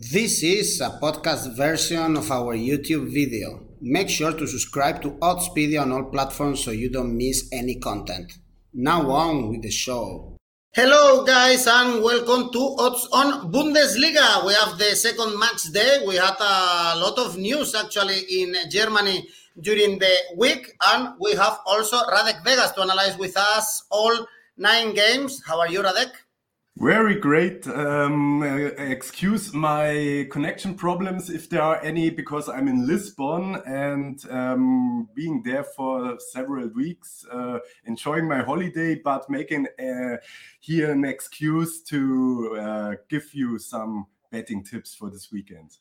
This is a podcast version of our YouTube video. Make sure to subscribe to Oddspedia on all platforms so you don't miss any content. Now on with the show. Hello, guys, and welcome to Odds on Bundesliga. We have the second match day. We had a lot of news actually in Germany during the week, and we have also Radek Vegas to analyze with us all nine games. How are you, Radek? Very great. Um, excuse my connection problems if there are any, because I'm in Lisbon and um, being there for several weeks, uh, enjoying my holiday, but making uh, here an excuse to uh, give you some betting tips for this weekend.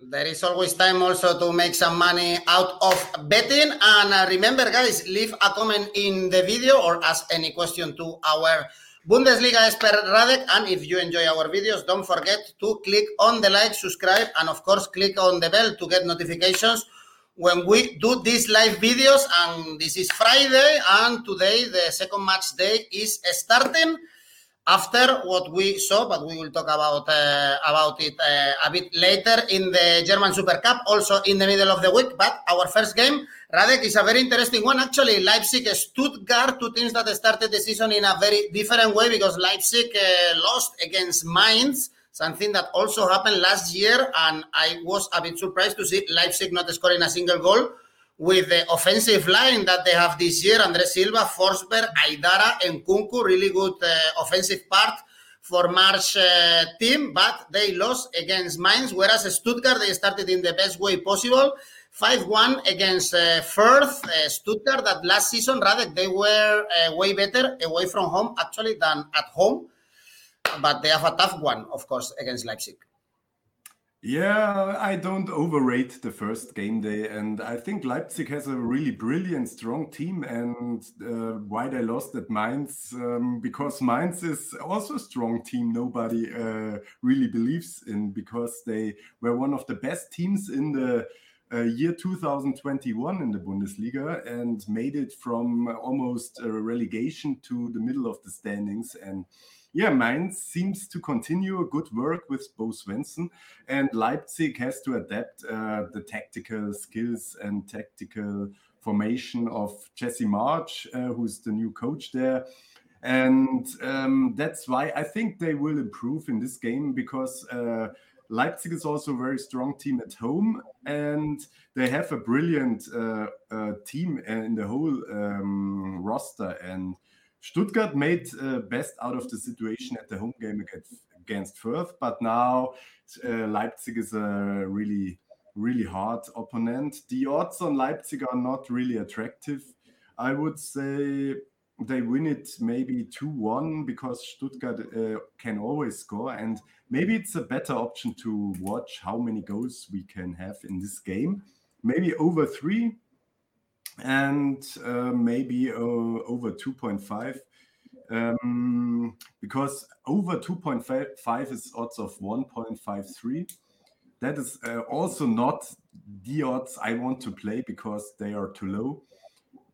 There is always time also to make some money out of betting. And uh, remember, guys, leave a comment in the video or ask any question to our Bundesliga expert Radek. And if you enjoy our videos, don't forget to click on the like, subscribe, and of course, click on the bell to get notifications when we do these live videos. And this is Friday, and today the second match day is starting after what we saw, but we will talk about uh, about it uh, a bit later in the German Super Cup, also in the middle of the week. But our first game, Radek, is a very interesting one. Actually, Leipzig, Stuttgart, two teams that started the season in a very different way because Leipzig uh, lost against Mainz, something that also happened last year, and I was a bit surprised to see Leipzig not scoring a single goal with the offensive line that they have this year, Andre Silva, Forsberg, Aidara, and Nkunku, really good uh, offensive part for Marsch uh, team, but they lost against Mainz, whereas Stuttgart, they started in the best way possible. 5-1 against uh, Fürth, uh, Stuttgart, that last season, rather, they were uh, way better away from home, actually, than at home. But they have a tough one, of course, against Leipzig. Yeah, I don't overrate the first game day, and I think Leipzig has a really brilliant, strong team. And uh, why they lost at Mainz? Um, because Mainz is also a strong team. Nobody uh, really believes in because they were one of the best teams in the uh, year 2021 in the Bundesliga and made it from almost relegation to the middle of the standings and yeah, Mainz seems to continue good work with Bo Svensson, and Leipzig has to adapt uh, the tactical skills and tactical formation of Jesse Marsch, uh, who's the new coach there. And um, that's why I think they will improve in this game because uh, Leipzig is also a very strong team at home, and they have a brilliant uh, uh, team in the whole um, roster. And Stuttgart made uh, best out of the situation at the home game against, against Fürth, but now uh, Leipzig is a really, really hard opponent. The odds on Leipzig are not really attractive. I would say they win it maybe 2 1 because Stuttgart uh, can always score. And maybe it's a better option to watch how many goals we can have in this game. Maybe over three and uh, maybe uh, over 2.5 um, because over 2.5 is odds of 1.53 that is uh, also not the odds i want to play because they are too low.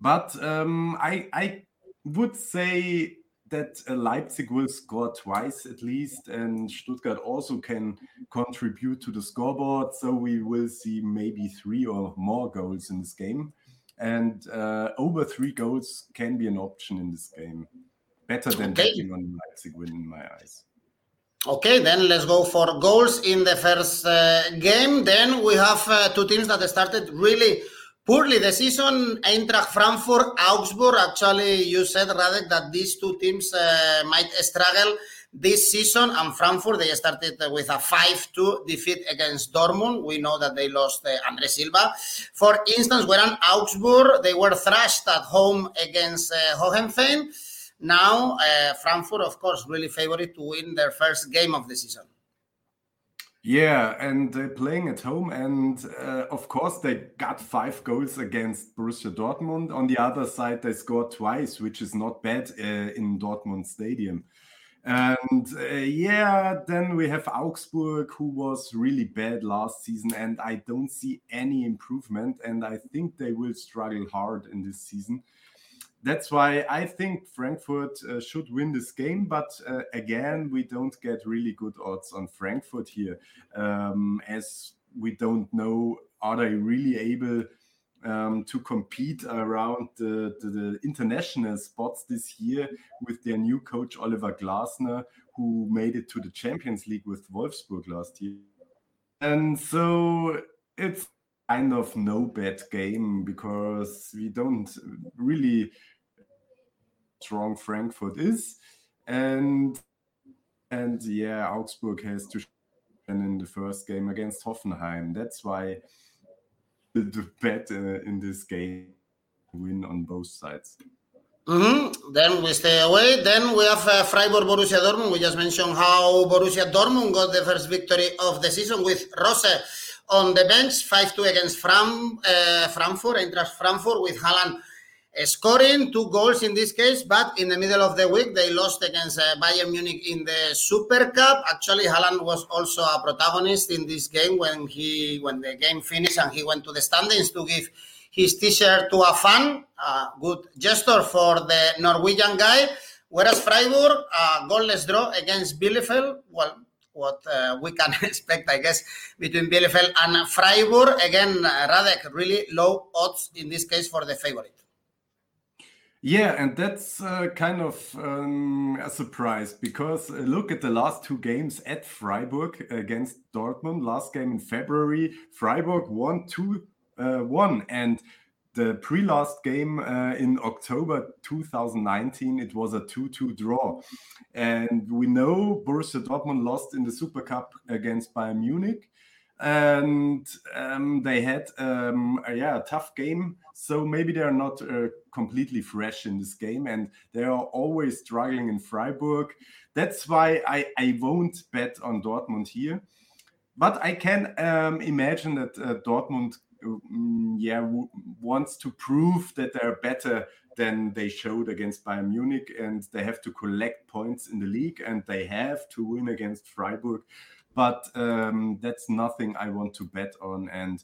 But um, I, I would say that uh, Leipzig will score twice at least, and Stuttgart also can contribute to the scoreboard. So we will see maybe three or more goals in this game and uh, over three goals can be an option in this game. Better than okay. betting on Leipzig win in my eyes. Okay, then let's go for goals in the first uh, game. Then we have uh, two teams that started really poorly the season. Eintracht Frankfurt, Augsburg. Actually, you said Radek that these two teams uh, might struggle this season. And Frankfurt, they started with a 5-2 defeat against Dortmund. We know that they lost uh, Andre Silva. For instance, whereas Augsburg, they were thrashed at home against uh, Hoffenheim. Now, uh, Frankfurt, of course, really favored to win their first game of the season. Yeah, and playing at home, and uh, of course they got five goals against Borussia Dortmund. On the other side, they scored twice, which is not bad uh, in Dortmund Stadium. And uh, yeah, then we have Augsburg, who was really bad last season, and I don't see any improvement. And I think they will struggle hard in this season. that's why I think Frankfurt uh, should win this game. But uh, again, we don't get really good odds on Frankfurt here, um, as we don't know are they really able um, to compete around the, the, the, international spots this year with their new coach Oliver Glasner, who made it to the Champions League with Wolfsburg last year. And so it's kind of no bad game because we don't really strong Frankfurt is, and and yeah, Augsburg has to win in the first game against Hoffenheim. That's why the, the bet uh, in this game win on both sides. Mm-hmm. Then we stay away. Then we have uh, Freiburg Borussia Dortmund. We just mentioned how Borussia Dortmund got the first victory of the season with Rose on the bench, 5 2 against Fram, uh, Frankfurt, Eintracht Frankfurt, with Haaland scoring two goals in this case, but in the middle of the week they lost against uh, Bayern Munich in the Super Cup. Actually, Haaland was also a protagonist in this game when he when the game finished and he went to the standings to give his T-shirt to a fan. A good gesture for the Norwegian guy. Whereas Freiburg, a goalless draw against Bielefeld. Well, what uh, we can expect, I guess, between Bielefeld and Freiburg. Again, uh, Radek, really low odds in this case for the favorite. Yeah, and that's uh, kind of um, a surprise because uh, look at the last two games at Freiburg against Dortmund. Last game in February, Freiburg won 2 uh, 1. And the pre last game uh, in October 2019, it was a 2 2 draw. And we know Borussia Dortmund lost in the Super Cup against Bayern Munich and um, they had um, a, yeah a tough game. So maybe they are not uh, completely fresh in this game, and they are always struggling in Freiburg. That's why I, I won't bet on Dortmund here, but I can um, imagine that uh, Dortmund um, yeah wants to prove that they're better than they showed against Bayern Munich, and they have to collect points in the league, and they have to win against Freiburg but um, that's nothing I want to bet on. And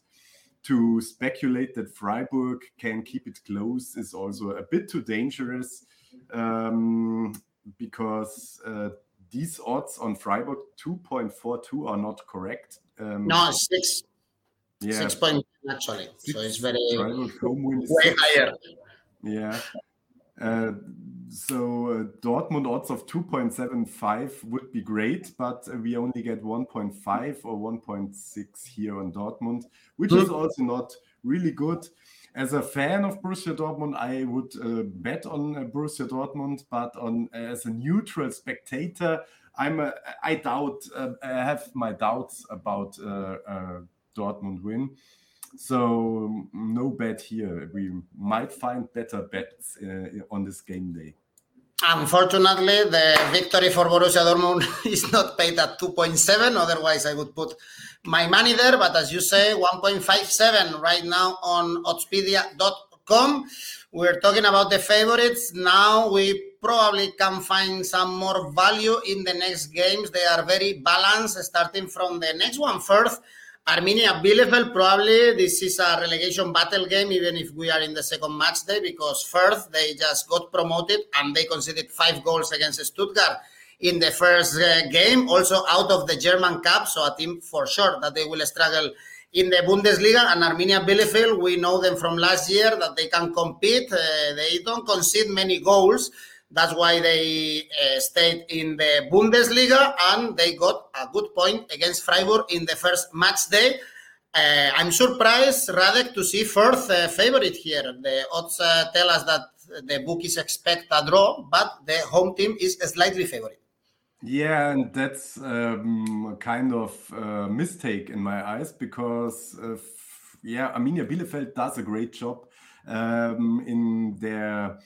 to speculate that Freiburg can keep it close is also a bit too dangerous um, because uh, these odds on Freiburg 2.42 are not correct. Um, no, six. Yeah. Six point actually. Six, so it's very Freiburg home win way higher. Yeah. Uh, so uh, Dortmund odds of 2.75 would be great, but uh, we only get 1.5 or 1.6 here on Dortmund, which is also not really good. As a fan of Borussia Dortmund, I would uh, bet on uh, Borussia Dortmund, but on as a neutral spectator, I'm a, I doubt uh, I have my doubts about Dortmund win. So no bet here. We might find better bets uh, on this game day. Unfortunately, the victory for Borussia Dortmund is not paid at 2.7. Otherwise, I would put my money there. But as you say, 1.57 right now on oddspedia.com. We're talking about the favorites. Now we probably can find some more value in the next games. They are very balanced, starting from the next one first. Arminia Bielefeld, probably this is a relegation battle game, even if we are in the second match day, because Fürth they just got promoted and they conceded five goals against Stuttgart in the first uh, game, also out of the German Cup. So a team for sure that they will struggle in the Bundesliga. And Arminia Bielefeld, we know them from last year that they can compete. Uh, they don't concede many goals. That's why they uh, stayed in the Bundesliga and they got a good point against Freiburg in the first match day. Uh, I'm surprised, Radek, to see Fürth uh, favorite here. The odds uh, tell us that the bookies expect a draw, but the home team is slightly favorite. Yeah, and that's um, a kind of uh, mistake in my eyes because, yeah, Arminia Bielefeld does a great job um, in their uh,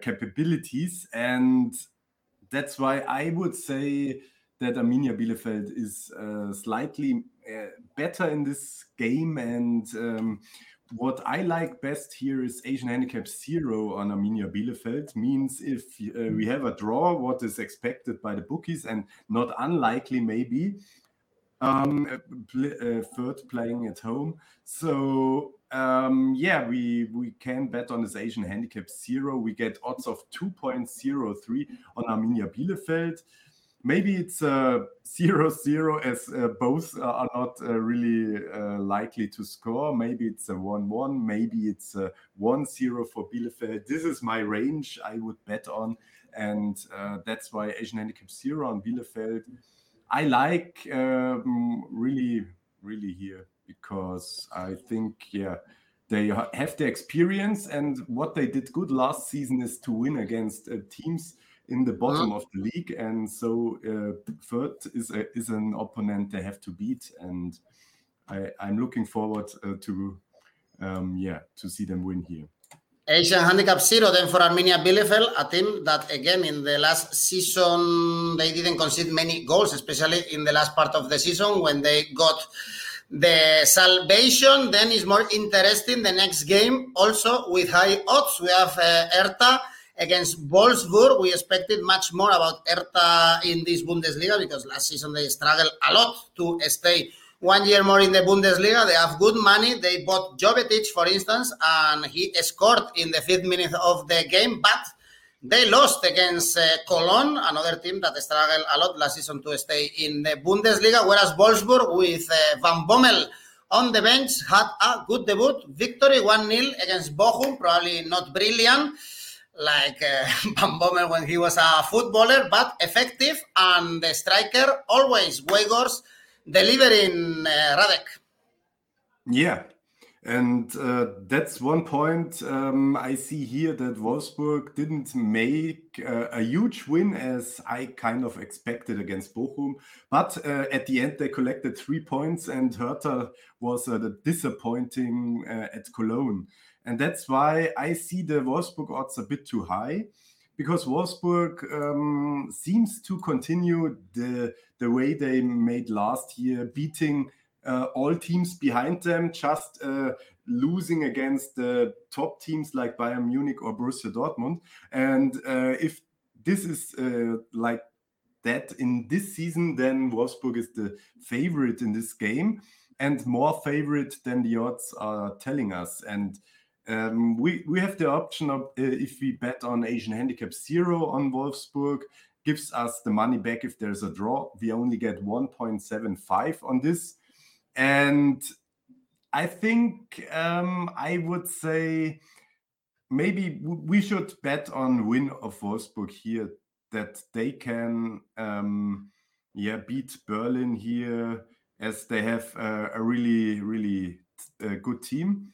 capabilities. And that's why I would say that Arminia Bielefeld is uh, slightly uh, better in this game. And um, what I like best here is Asian handicap zero on Arminia Bielefeld. Means if uh, we have a draw, what is expected by the bookies, and not unlikely maybe. Um, uh, Fürth playing at home. So um, yeah, we we can bet on this Asian handicap zero. We get odds of 2.03 on Arminia Bielefeld. Maybe it's a uh, zero zero as uh, both are not uh, really uh, likely to score. Maybe it's a one one. Maybe it's a one zero for Bielefeld. This is my range. I would bet on, and uh, that's why Asian handicap zero on Bielefeld. I like um, really really here because I think, yeah, they have the experience, and what they did good last season is to win against uh, teams in the bottom uh-huh. of the league, and so uh, Fürth is a, is an opponent they have to beat, and I, am looking forward uh, to um, yeah to see them win here. Asian Handicap Zero then for Arminia Bielefeld, a team that again in the last season they didn't concede many goals, especially in the last part of the season when they got the salvation then is more interesting. The next game also with high odds. We have uh, Hertha against Wolfsburg. We expected much more about Hertha in this Bundesliga because last season they struggled a lot to stay one year more in the Bundesliga. They have good money. They bought Jovetic, for instance, and he scored in the fifth minute of the game, but they lost against uh, Cologne, another team that struggled a lot last season to stay in the Bundesliga, whereas Wolfsburg with uh, Van Bommel on the bench had a good debut. Victory 1 0 against Bochum, probably not brilliant like uh, Van Bommel when he was a footballer, but effective. And the striker always, Weghorst, delivering uh, Radek. Yeah, and uh, that's one point um, I see here that Wolfsburg didn't make uh, a huge win as I kind of expected against Bochum. But uh, at the end, they collected three points, and Hertha was uh, disappointing uh, at Cologne. And that's why I see the Wolfsburg odds a bit too high. Because Wolfsburg um, seems to continue the the way they made last year, beating uh, all teams behind them, just uh, losing against the top teams like Bayern Munich or Borussia Dortmund. And uh, if this is uh, like that in this season, then Wolfsburg is the favorite in this game and more favorite than the odds are telling us. And um, we, we have the option of uh, if we bet on Asian handicap zero on Wolfsburg, gives us the money back if there's a draw. We only get 1.75 on this. And I think um, I would say maybe we should bet on win of Wolfsburg here that they can um, yeah beat Berlin here as they have uh, a really really uh, good team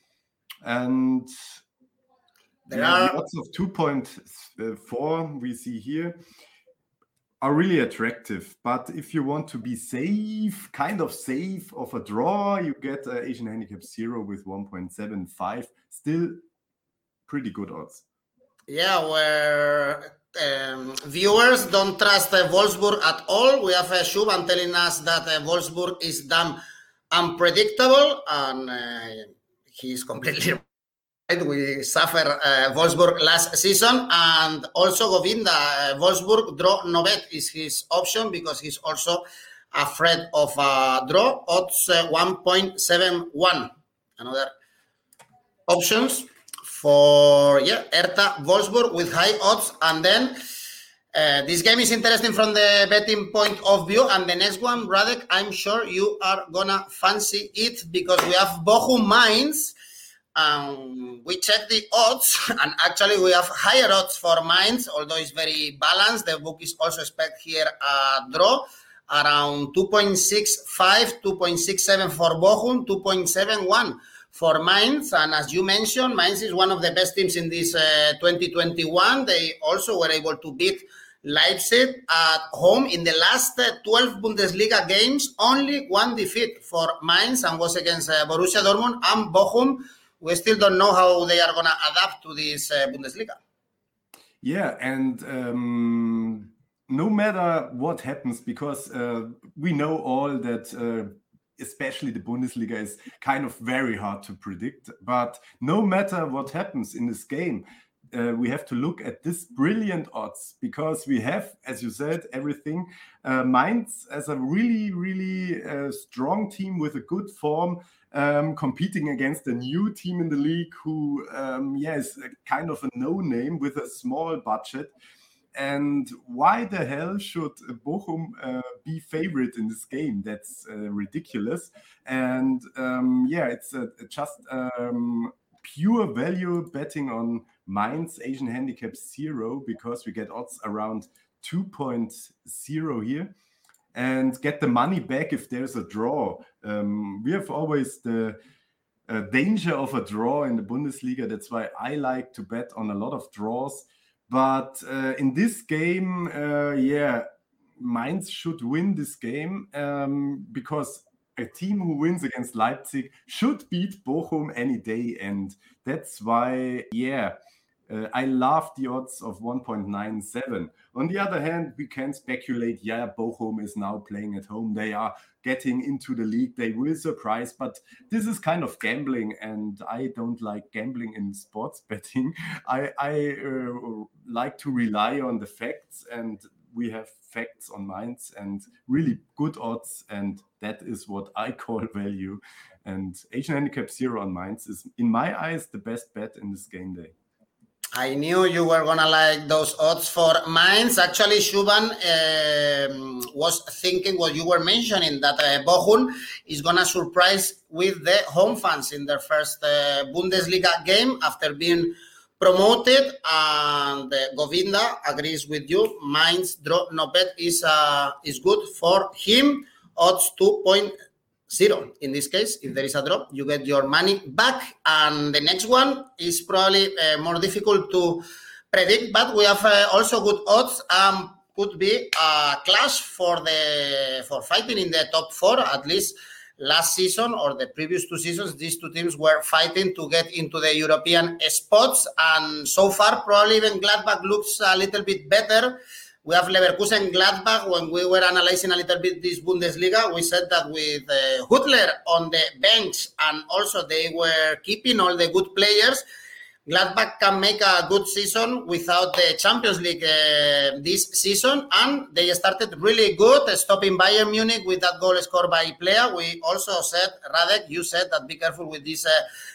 and there yeah, are lots of 2.4 we see here are really attractive. But if you want to be safe, kind of safe of a draw, you get uh, Asian Handicap Zero with 1.75. Still pretty good odds. Yeah, where um, viewers don't trust uh, Wolfsburg at all. We have uh, Shuban telling us that uh, Wolfsburg is damn unpredictable, and uh, he's completely right. we suffer uh, Wolfsburg last season, and also Govinda uh, Wolfsburg draw no bet is his option because he's also afraid of a draw. Odds uh, 1.71. Another options for yeah Hertha Wolfsburg with high odds, and then. Uh, this game is interesting from the betting point of view. And the next one, Radek, I'm sure you are gonna fancy it because we have Bochum Mainz um, we check the odds, and actually we have higher odds for Mainz, although it's very balanced. The book is also expect here a draw around 2.65, 2.67 for Bochum, 2.71 for Mainz. And as you mentioned, Mainz is one of the best teams in this uh, 2021. They also were able to beat Leipzig at home in the last uh, 12 Bundesliga games. Only one defeat for Mainz and was against uh, Borussia Dortmund and Bochum we still don't know how they are going to adapt to this uh, Bundesliga. Yeah, and um, no matter what happens, because uh, we know all that. Uh, especially the Bundesliga is kind of very hard to predict. But no matter what happens in this game, uh, we have to look at this brilliant odds because we have, as you said, everything. Uh, Mainz as a really, really uh, strong team with a good form, um, competing against a new team in the league who, um, yeah, kind of a no name with a small budget. And why the hell should Bochum uh, be favorite in this game? That's uh, ridiculous. And um, yeah, it's uh, just um, pure value betting on Mainz Asian handicap zero because we get odds around 2.0 here and get the money back if there's a draw. Um, we have always the uh, danger of a draw in the Bundesliga. That's why I like to bet on a lot of draws but uh, in this game, uh, yeah, Mainz should win this game um, because a team who wins against Leipzig should beat Bochum any day. And that's why, yeah, uh, I love the odds of 1.97. On the other hand, we can speculate, yeah, Bochum is now playing at home. They are getting into the league. They will surprise, but this is kind of gambling, and I don't like gambling in sports betting. I, I uh, like to rely on the facts, and we have facts on Mainz and really good odds, and that is what I call value. And Asian Handicap Zero on Mainz is, in my eyes, the best bet in this game day. I knew you were gonna like those odds for Mainz. Actually, Shuban um, was thinking what you were mentioning that uh, Bochum is gonna surprise with the home fans in their first uh, Bundesliga game after being promoted. And uh, Govinda agrees with you. Mainz draw no bet is uh, is good for him. Odds two point zero. In this case, if there is a drop, you get your money back. And the next one is probably uh, more difficult to predict, but we have uh, also good odds. Um, could be a clash for the for fighting in the top four at least last season or the previous two seasons these two teams were fighting to get into the european spots and so far probably even gladbach looks a little bit better we have Leverkusen Gladbach. When we were analyzing a little bit this Bundesliga, we said that with uh, Huttler on the bench and also they were keeping all the good players, Gladbach can make a good season without the Champions League uh, this season. And they started really good, stopping Bayern Munich with that goal scored by Plea. We also said, Radek, you said that be careful with this uh,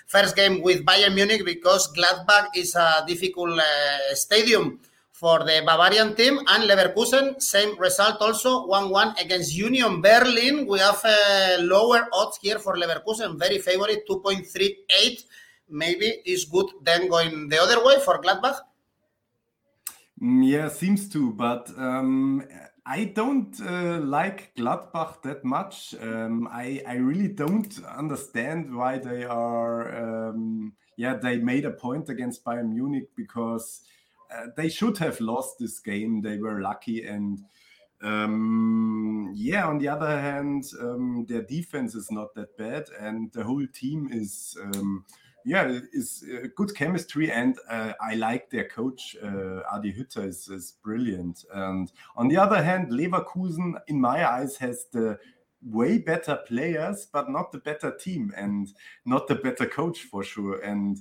first game with Bayern Munich because Gladbach is a difficult uh, stadium for the Bavarian team and Leverkusen, same result also 1-1 against Union Berlin. We have a lower odds here for Leverkusen, very favorite 2.38. Maybe it's good then going the other way for Gladbach. Yeah, seems to, but um, I don't uh, like Gladbach that much. Um, I I really don't understand why they are. Um, yeah, they made a point against Bayern Munich because uh, they should have lost this game. They were lucky and. Um, yeah, on the other hand, um, their defense is not that bad, and the whole team is, um, yeah, is uh, good chemistry. And uh, I like their coach, uh, Adi Hütter, is, is brilliant. And on the other hand, Leverkusen, in my eyes, has the way better players, but not the better team and not the better coach for sure. And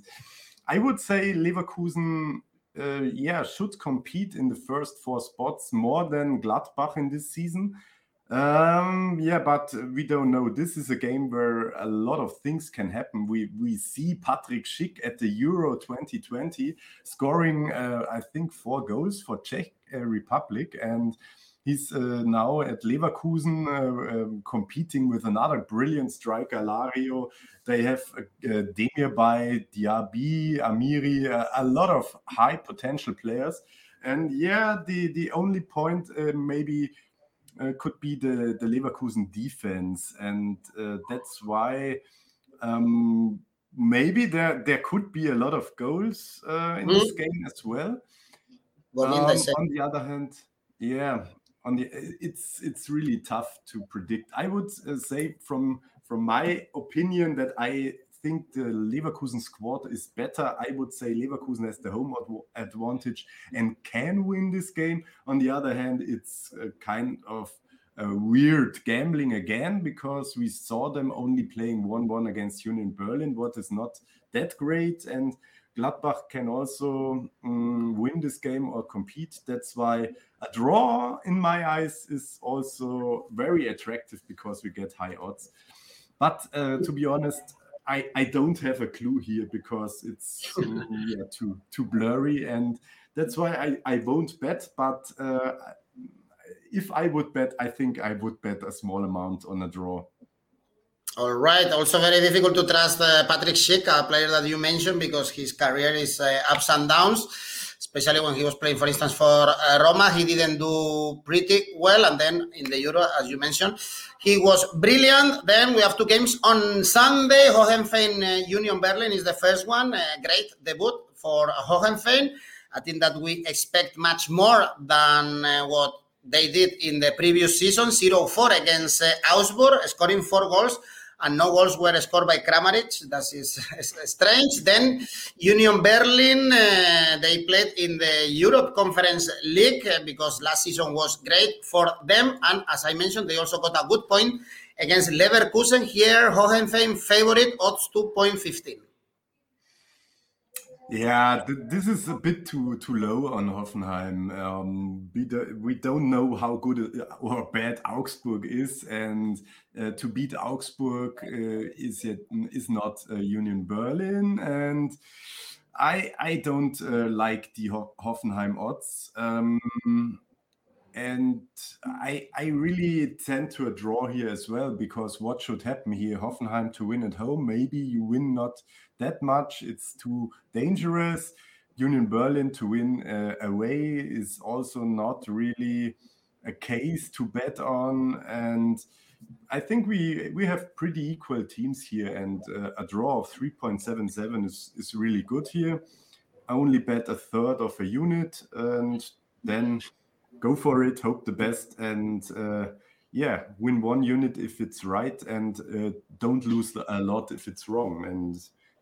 I would say Leverkusen uh, yeah, should compete in the first four spots more than Gladbach in this season. Um, yeah, but we don't know. This is a game where a lot of things can happen. We we see Patrick Schick at the Euro 2020 scoring, uh, I think, four goals for Czech uh, Republic, and He's uh, now at Leverkusen uh, um, competing with another brilliant striker, Alario. They have uh, Demirbay, Diaby, Amiri, uh, a lot of high potential players. And yeah, the, the only point uh, maybe uh, could be the, the Leverkusen defense. And uh, that's why um, maybe there, there could be a lot of goals in mm. this hmm. game as well. Um, on the other hand, yeah, on the it's it's really tough to predict. I would uh, say from from my opinion that I think the Leverkusen squad is better. I would say Leverkusen has the home advantage and can win this game. On the other hand, it's kind of a weird gambling again because we saw them only playing 1 1 against Union Berlin, what is not that great. And Gladbach can also um, win this game or compete. That's why a draw, in my eyes, is also very attractive because we get high odds. But uh, to be honest, I, I don't have a clue here because it's yeah, too too blurry, and that's why I, I won't bet. But uh, if I would bet, I think I would bet a small amount on a draw. All right. Also, very difficult to trust uh, Patrick Schick, a player that you mentioned, because his career is uh, ups and downs, especially when he was playing, for instance, for uh, Roma. He didn't do pretty well. And then in the Euro, as you mentioned, he was brilliant. Then we have two games on Sunday. Hoffenheim uh, Union Berlin is the first one. great debut for Hoffenheim. I think that we expect much more than uh, what they did in the previous season 0 4 against uh, Augsburg, scoring four goals and no goals were scored by Kramaric. That is strange. Then Union Berlin, uh, they played in the Europe Conference League uh, because last season was great for them. And as I mentioned, they also got a good point against Leverkusen. Here, Hoffenheim favorite odds 2.15. Yeah, th this is a bit too too low on Hoffenheim. Um, we, do, we don't know how good uh, or bad Augsburg is, and uh, to beat Augsburg uh, is yet is not uh, Union Berlin, and I I don't uh, like the Ho Hoffenheim odds. Um, and I I really tend to a draw here as well because what should happen here? Hoffenheim to win at home, maybe you win not that much. It's too dangerous. Union Berlin to win uh, away is also not really a case to bet on, and I think we we have pretty equal teams here, and uh, a draw of 3.77 is is really good here. I only bet a third of a unit, and then go for it, hope the best, and uh, yeah, win one unit if it's right, and uh, don't lose a lot if it's wrong. And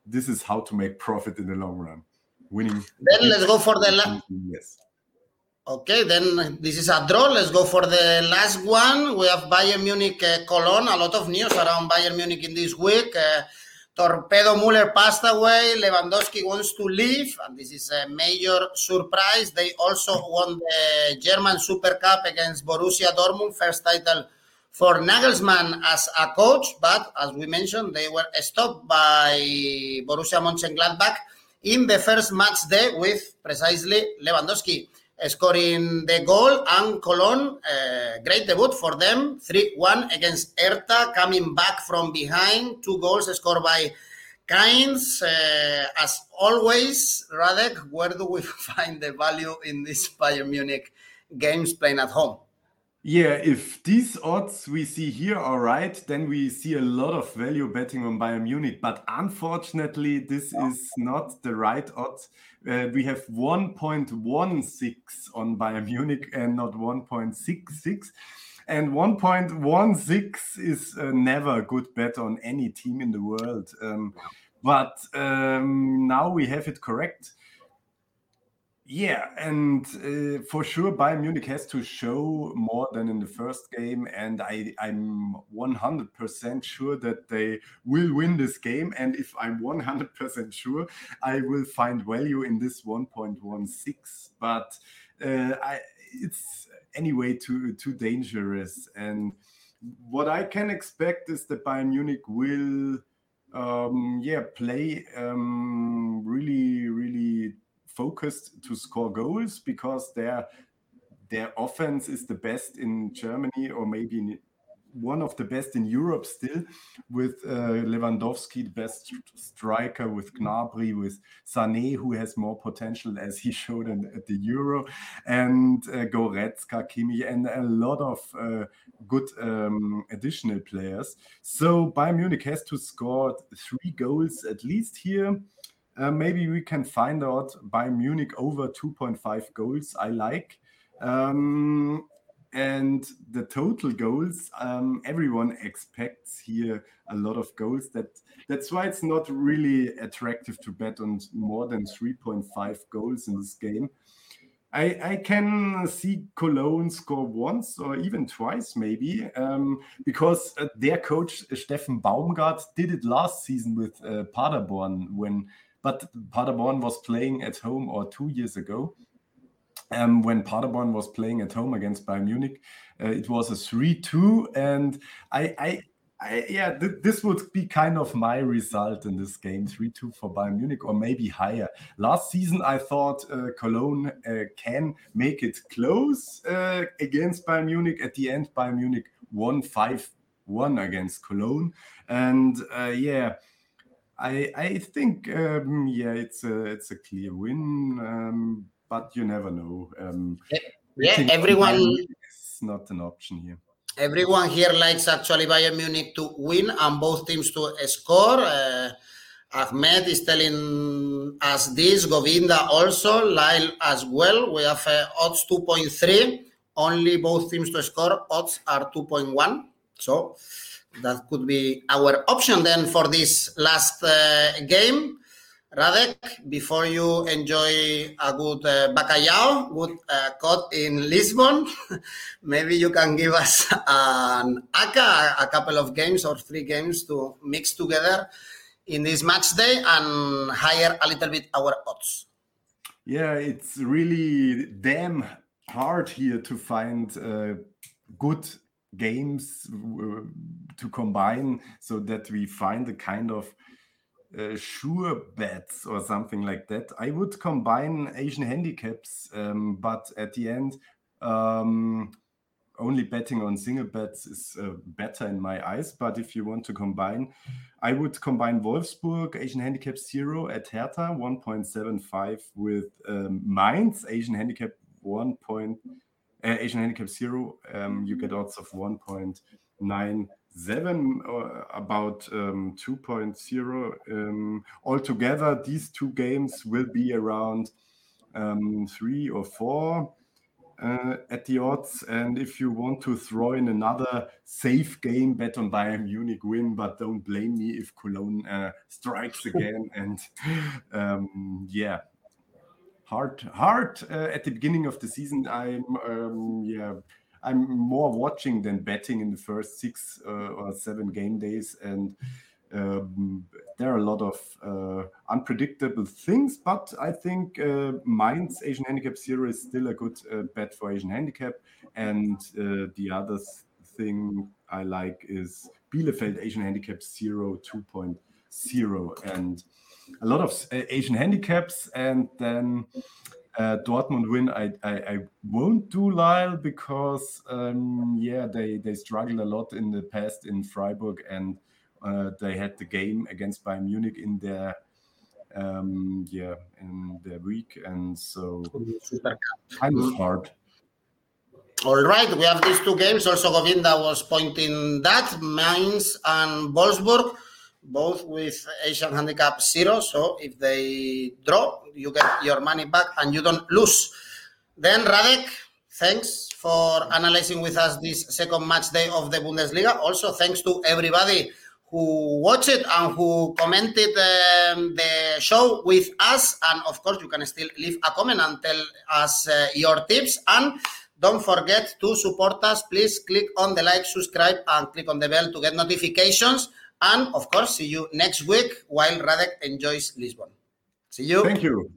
this is how to make profit in the long run. Winning. Then let's go for the last. Yes. Okay, then this is a draw. Let's go for the last one. We have Bayern Munich uh, Cologne. A lot of news around Bayern Munich in this week. Torpedo Muller passed away. Lewandowski wants to leave, and this is a major surprise. They also won the German Super Cup against Borussia Dortmund, first title for Nagelsmann as a coach, but as we mentioned, they were stopped by Borussia Mönchengladbach in the first match day with precisely Lewandowski scoring the goal and Cologne, uh, great debut for them, 3-1 against Hertha, coming back from behind, two goals scored by Kainz. Uh, as always, Radek, where do we find the value in these Bayern Munich games playing at home? Yeah, if these odds we see here are right, then we see a lot of value betting on Bayern Munich. But unfortunately, this is not the right odds. Uh, we have 1.16 on Bayern Munich and not 1.66. And 1.16 is uh, never a good bet on any team in the world. Um, but um, now we have it correct. Yeah, and uh, for sure, Bayern Munich has to show more than in the first game, and I, I'm 100% sure that they will win this game. And if I'm 100% sure, I will find value in this 1.16. But uh, I, it's anyway too too dangerous. And what I can expect is that Bayern Munich will, um, yeah, play um, really, really focused to score goals because their their offense is the best in Germany or maybe one of the best in Europe still, with uh, Lewandowski, the best striker, with Gnabry, with Sané, who has more potential as he showed in, at the Euro, and uh, Goretzka, Kimmich, and a lot of uh, good um, additional players. So Bayern Munich has to score three goals at least here. Uh, maybe we can find out Bayern Munich over 2.5 goals. I like. Um, and the total goals, um, everyone expects here a lot of goals. That that's why it's not really attractive to bet on more than 3.5 goals in this game. I, I can see Cologne score once or even twice, maybe, um, because uh, their coach Steffen Baumgart did it last season with uh, Paderborn when but Paderborn was playing at home or two years ago. Um, when Paderborn was playing at home against Bayern Munich, uh, it was a 3 2. And I, I I, yeah, th this would be kind of my result in this game 3 2 for Bayern Munich, or maybe higher. Last season, I thought uh, Cologne uh, can make it close uh, against Bayern Munich. At the end, Bayern Munich won 5 1 against Cologne. And uh, yeah, I, I think um, yeah, it's a it's a clear win, um, but you never know. Um, yeah, everyone. It's not an option here everyone here likes actually Bayern Munich to win and both teams to score. Uh, Ahmed is telling us this, Govinda also, Lyle as well. We have uh, odds 2.3, only both teams to score, odds are 2.1. So that could be our option then for this last uh, game. Radek, before you enjoy a good uh, bacalhau, good uh, caught in Lisbon, maybe you can give us an ACCA, a couple of games or three games to mix together in this match day and higher a little bit our odds. Yeah, it's really damn hard here to find uh, good games to combine so that we find a kind of uh, sure bets or something like that. I would combine Asian handicaps, um, but at the end, um, only betting on single bets is uh, better in my eyes. But if you want to combine, I would combine Wolfsburg Asian handicap zero at Hertha 1.75 with um, Mainz Asian handicap one point uh, Asian handicap zero. Um, you get odds of 1.9 seven or about um, 2.0 um, altogether these two games will be around um, three or four uh, at the odds and if you want to throw in another safe game bet on Bayern Munich win but don't blame me if Cologne uh, strikes again and um, yeah hard hard uh, at the beginning of the season I'm um, yeah I'm more watching than betting in the first six uh, or seven game days, and um, there are a lot of uh, unpredictable things. But I think uh, Asian Handicap Zero is still a good uh, bet for Asian Handicap, and uh, the other thing I like is Bielefeld Asian Handicap Zero 2.0, and a lot of uh, Asian handicaps, and then uh, Dortmund win, I, I, I won't do Lyle because um, yeah, they they struggled a lot in the past in Freiburg, and uh, they had the game against Bayern Munich in their um, yeah in their week, and so kind of hard. All right, we have these two games. Also, Govinda was pointing that Mainz and Wolfsburg both with Asian handicap zero. So if they draw, you get your money back and you don't lose. Then Radek, thanks for analyzing with us this second match day of the Bundesliga. Also, thanks to everybody who watched it and who commented um, the show with us. And of course, you can still leave a comment and tell us uh, your tips. And don't forget to support us. Please click on the like, subscribe, and click on the bell to get notifications. And of course, see you next week while Radek enjoys Lisbon. See you. Thank you.